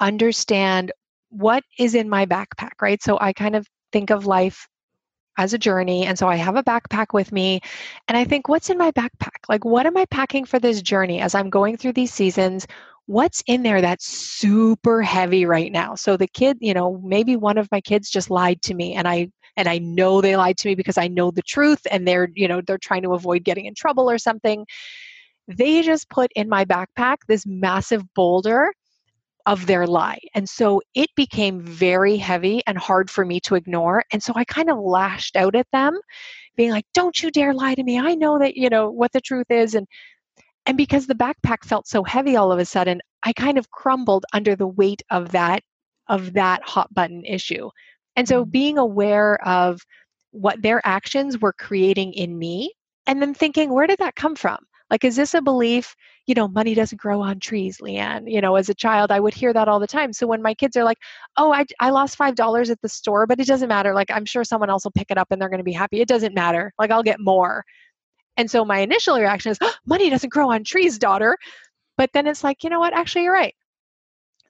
understand what is in my backpack, right? So I kind of think of life as a journey. And so I have a backpack with me. And I think, what's in my backpack? Like, what am I packing for this journey as I'm going through these seasons? What's in there that's super heavy right now? So the kid, you know, maybe one of my kids just lied to me and I and I know they lied to me because I know the truth and they're, you know, they're trying to avoid getting in trouble or something. They just put in my backpack this massive boulder of their lie. And so it became very heavy and hard for me to ignore. And so I kind of lashed out at them, being like, "Don't you dare lie to me. I know that, you know, what the truth is." And and because the backpack felt so heavy all of a sudden, I kind of crumbled under the weight of that of that hot button issue. And so mm. being aware of what their actions were creating in me and then thinking, where did that come from? Like, is this a belief, you know, money doesn't grow on trees, Leanne? You know, as a child, I would hear that all the time. So when my kids are like, oh, I, I lost $5 at the store, but it doesn't matter. Like, I'm sure someone else will pick it up and they're going to be happy. It doesn't matter. Like, I'll get more. And so my initial reaction is, oh, money doesn't grow on trees, daughter. But then it's like, you know what? Actually, you're right.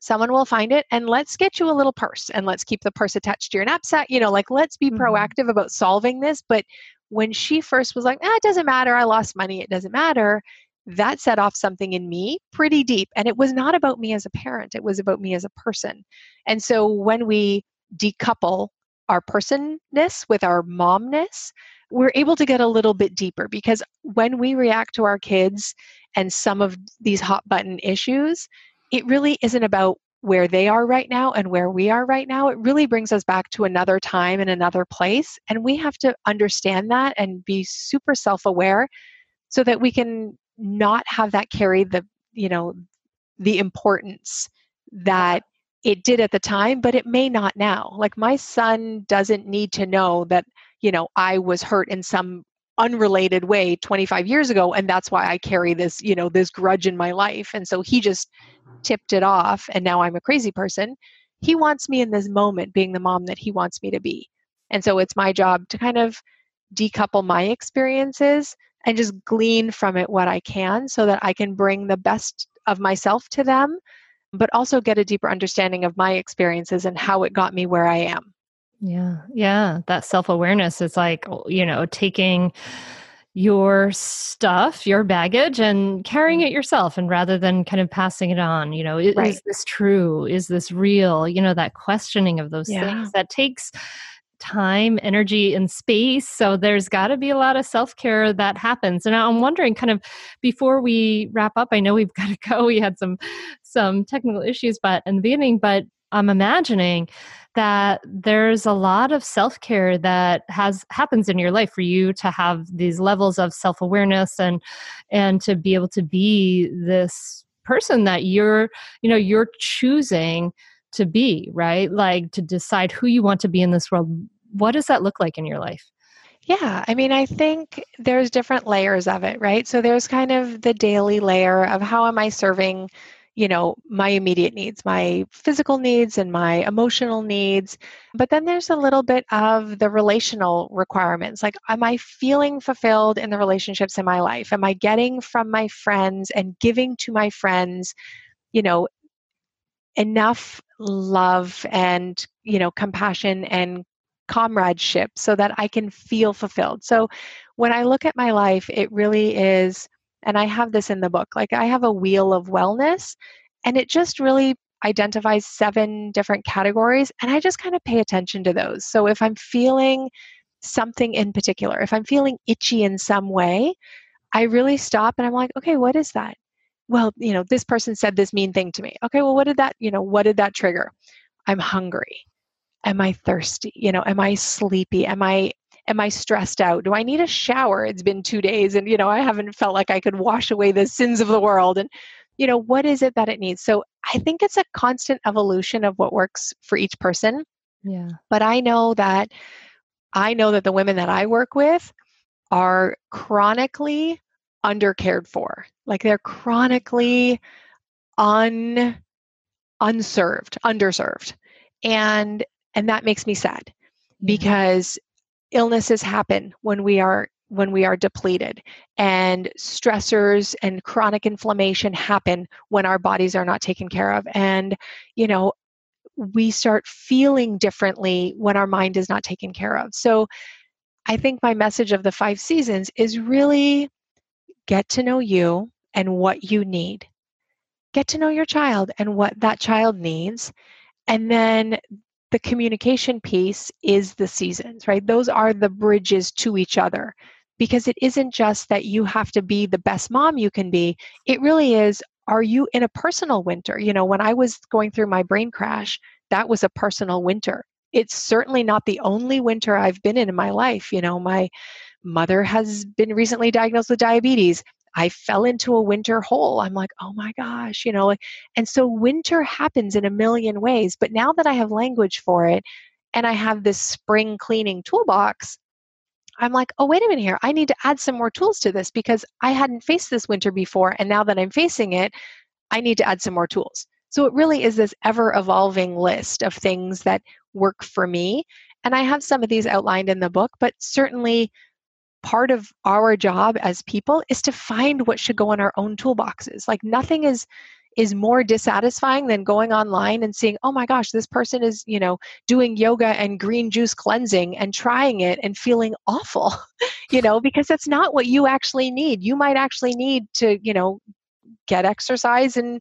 Someone will find it and let's get you a little purse and let's keep the purse attached to your knapsack. You know, like let's be mm-hmm. proactive about solving this. But when she first was like, ah, it doesn't matter, I lost money, it doesn't matter, that set off something in me pretty deep. And it was not about me as a parent, it was about me as a person. And so when we decouple our personness with our momness, we're able to get a little bit deeper because when we react to our kids and some of these hot button issues, it really isn't about where they are right now and where we are right now, it really brings us back to another time and another place. And we have to understand that and be super self aware so that we can not have that carry the, you know, the importance that it did at the time, but it may not now. Like my son doesn't need to know that, you know, I was hurt in some unrelated way 25 years ago and that's why I carry this, you know, this grudge in my life. And so he just tipped it off and now I'm a crazy person. He wants me in this moment being the mom that he wants me to be. And so it's my job to kind of decouple my experiences and just glean from it what I can so that I can bring the best of myself to them, but also get a deeper understanding of my experiences and how it got me where I am. Yeah. Yeah. That self awareness is like, oh, you know, taking your stuff, your baggage, and carrying it mm-hmm. yourself. And rather than kind of passing it on, you know, is, right. is this true? Is this real? You know, that questioning of those yeah. things that takes time, energy, and space. So there's got to be a lot of self care that happens. And I'm wondering, kind of before we wrap up, I know we've [laughs] got to go. We had some some technical issues, but in the beginning, but I'm imagining that there's a lot of self-care that has happens in your life for you to have these levels of self-awareness and and to be able to be this person that you're you know you're choosing to be right? Like to decide who you want to be in this world what does that look like in your life? Yeah, I mean, I think there's different layers of it, right? So there's kind of the daily layer of how am I serving you know my immediate needs my physical needs and my emotional needs. But then there's a little bit of the relational requirements like am i feeling fulfilled in the relationships in my life? Am i getting from my friends and giving to my friends you know enough love and you know compassion and comradeship so that i can feel fulfilled so when i look at my life it really is and I have this in the book. Like I have a wheel of wellness, and it just really identifies seven different categories, and I just kind of pay attention to those. So if I'm feeling something in particular, if I'm feeling itchy in some way, I really stop and I'm like, okay, what is that? Well, you know, this person said this mean thing to me. Okay, well, what did that, you know, what did that trigger? I'm hungry. Am I thirsty? You know, am I sleepy? Am I am i stressed out do i need a shower it's been two days and you know i haven't felt like i could wash away the sins of the world and you know what is it that it needs so i think it's a constant evolution of what works for each person yeah but i know that i know that the women that i work with are chronically undercared for like they're chronically un unserved underserved and and that makes me sad mm-hmm. because illnesses happen when we are when we are depleted and stressors and chronic inflammation happen when our bodies are not taken care of and you know we start feeling differently when our mind is not taken care of. So I think my message of the five seasons is really get to know you and what you need. Get to know your child and what that child needs. And then the communication piece is the seasons, right? Those are the bridges to each other because it isn't just that you have to be the best mom you can be. It really is are you in a personal winter? You know, when I was going through my brain crash, that was a personal winter. It's certainly not the only winter I've been in in my life. You know, my mother has been recently diagnosed with diabetes. I fell into a winter hole. I'm like, oh my gosh, you know. And so winter happens in a million ways. But now that I have language for it and I have this spring cleaning toolbox, I'm like, oh, wait a minute here. I need to add some more tools to this because I hadn't faced this winter before. And now that I'm facing it, I need to add some more tools. So it really is this ever evolving list of things that work for me. And I have some of these outlined in the book, but certainly part of our job as people is to find what should go in our own toolboxes. Like nothing is is more dissatisfying than going online and seeing, oh my gosh, this person is, you know, doing yoga and green juice cleansing and trying it and feeling awful, [laughs] you know, because that's not what you actually need. You might actually need to, you know, get exercise and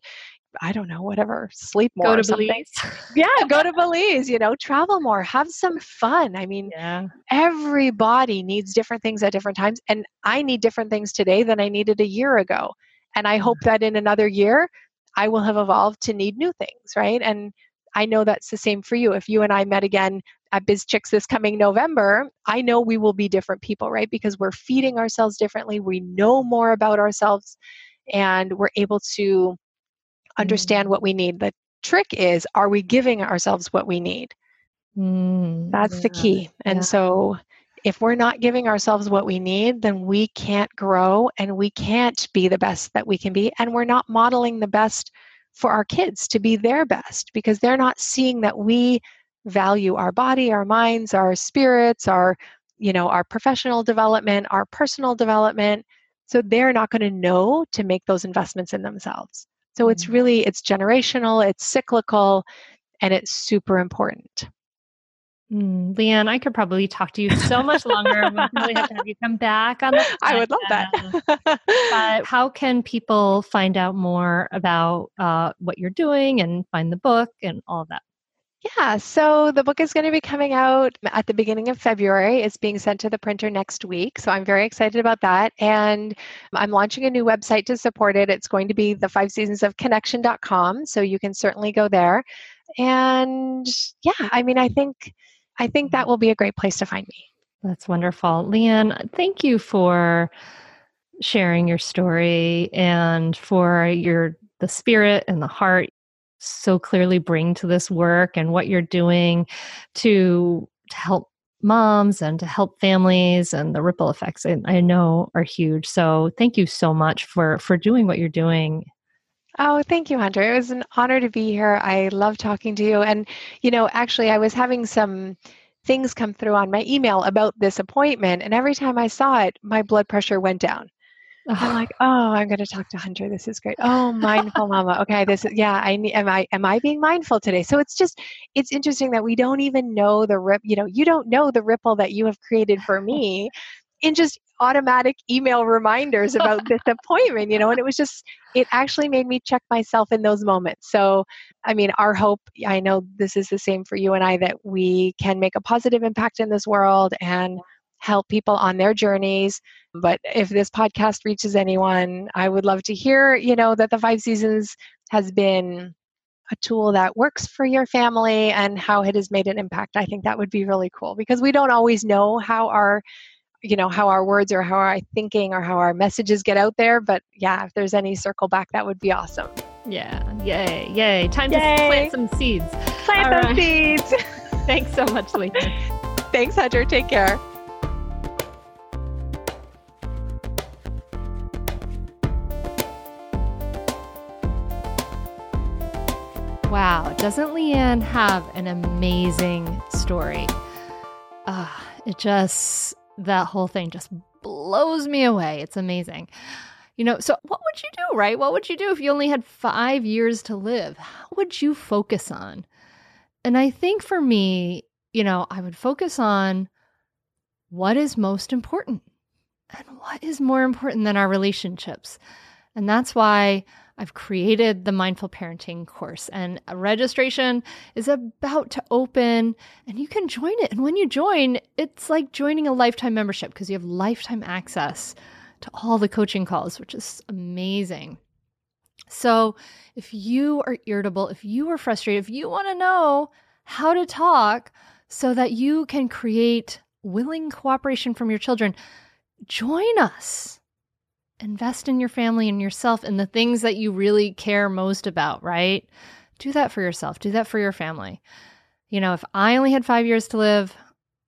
I don't know, whatever, sleep more. Go to Belize. [laughs] yeah, go to Belize, you know, travel more, have some fun. I mean, yeah. everybody needs different things at different times. And I need different things today than I needed a year ago. And I hope mm. that in another year, I will have evolved to need new things, right? And I know that's the same for you. If you and I met again at Biz Chicks this coming November, I know we will be different people, right? Because we're feeding ourselves differently. We know more about ourselves and we're able to understand mm. what we need. The trick is are we giving ourselves what we need? Mm, That's yeah, the key. And yeah. so if we're not giving ourselves what we need, then we can't grow and we can't be the best that we can be. And we're not modeling the best for our kids to be their best because they're not seeing that we value our body, our minds, our spirits, our you know, our professional development, our personal development. So they're not going to know to make those investments in themselves. So it's mm. really it's generational, it's cyclical, and it's super important. Mm, Leanne, I could probably talk to you so much longer. we'll really have to have you come back on the. [laughs] I would love that. [laughs] but how can people find out more about uh, what you're doing and find the book and all of that? Yeah, so the book is going to be coming out at the beginning of February. It's being sent to the printer next week. So I'm very excited about that. And I'm launching a new website to support it. It's going to be the five seasons of connection.com. So you can certainly go there. And yeah, I mean, I think I think that will be a great place to find me. That's wonderful. Leanne, thank you for sharing your story and for your the spirit and the heart so clearly bring to this work and what you're doing to, to help moms and to help families and the ripple effects I, I know are huge. So thank you so much for for doing what you're doing Oh, thank you, Hunter. It was an honor to be here. I love talking to you. And, you know, actually, I was having some things come through on my email about this appointment. And every time I saw it, my blood pressure went down. I'm like, [sighs] oh, I'm going to talk to Hunter. This is great. Oh, mindful mama. Okay, this is yeah. I am I am I being mindful today? So it's just it's interesting that we don't even know the rip. You know, you don't know the ripple that you have created for me in just automatic email reminders about [laughs] this appointment. You know, and it was just it actually made me check myself in those moments. So, I mean, our hope. I know this is the same for you and I that we can make a positive impact in this world and help people on their journeys. But if this podcast reaches anyone, I would love to hear, you know, that the five seasons has been a tool that works for your family and how it has made an impact. I think that would be really cool because we don't always know how our you know how our words or how our thinking or how our messages get out there. But yeah if there's any circle back that would be awesome. Yeah. Yay. Yay. Time yay. to plant some seeds. Plant All some right. seeds. [laughs] Thanks so much lee [laughs] thanks hunter. Take care Wow, doesn't Leanne have an amazing story? Uh, it just, that whole thing just blows me away. It's amazing. You know, so what would you do, right? What would you do if you only had five years to live? How would you focus on? And I think for me, you know, I would focus on what is most important and what is more important than our relationships. And that's why I've created the Mindful Parenting course, and registration is about to open, and you can join it. And when you join, it's like joining a lifetime membership because you have lifetime access to all the coaching calls, which is amazing. So, if you are irritable, if you are frustrated, if you want to know how to talk so that you can create willing cooperation from your children, join us invest in your family and yourself and the things that you really care most about, right? Do that for yourself, do that for your family. You know, if I only had five years to live,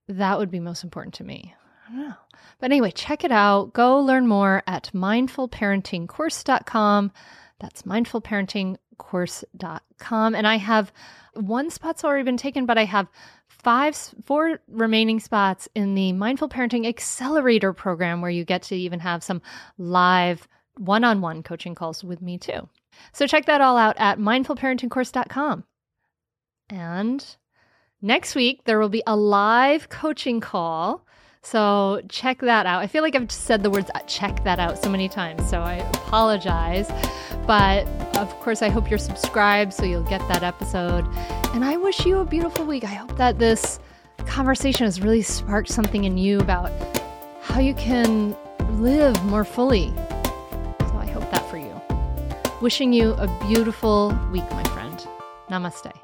that would be most important to me. I don't know. But anyway, check it out. Go learn more at mindfulparentingcourse.com. That's mindfulparentingcourse.com. And I have one spot's already been taken, but I have five four remaining spots in the mindful parenting accelerator program where you get to even have some live one-on-one coaching calls with me too. So check that all out at mindfulparentingcourse.com and next week there will be a live coaching call so check that out. I feel like I've said the words uh, check that out so many times, so I apologize. But of course, I hope you're subscribed so you'll get that episode. And I wish you a beautiful week. I hope that this conversation has really sparked something in you about how you can live more fully. So I hope that for you. Wishing you a beautiful week, my friend. Namaste.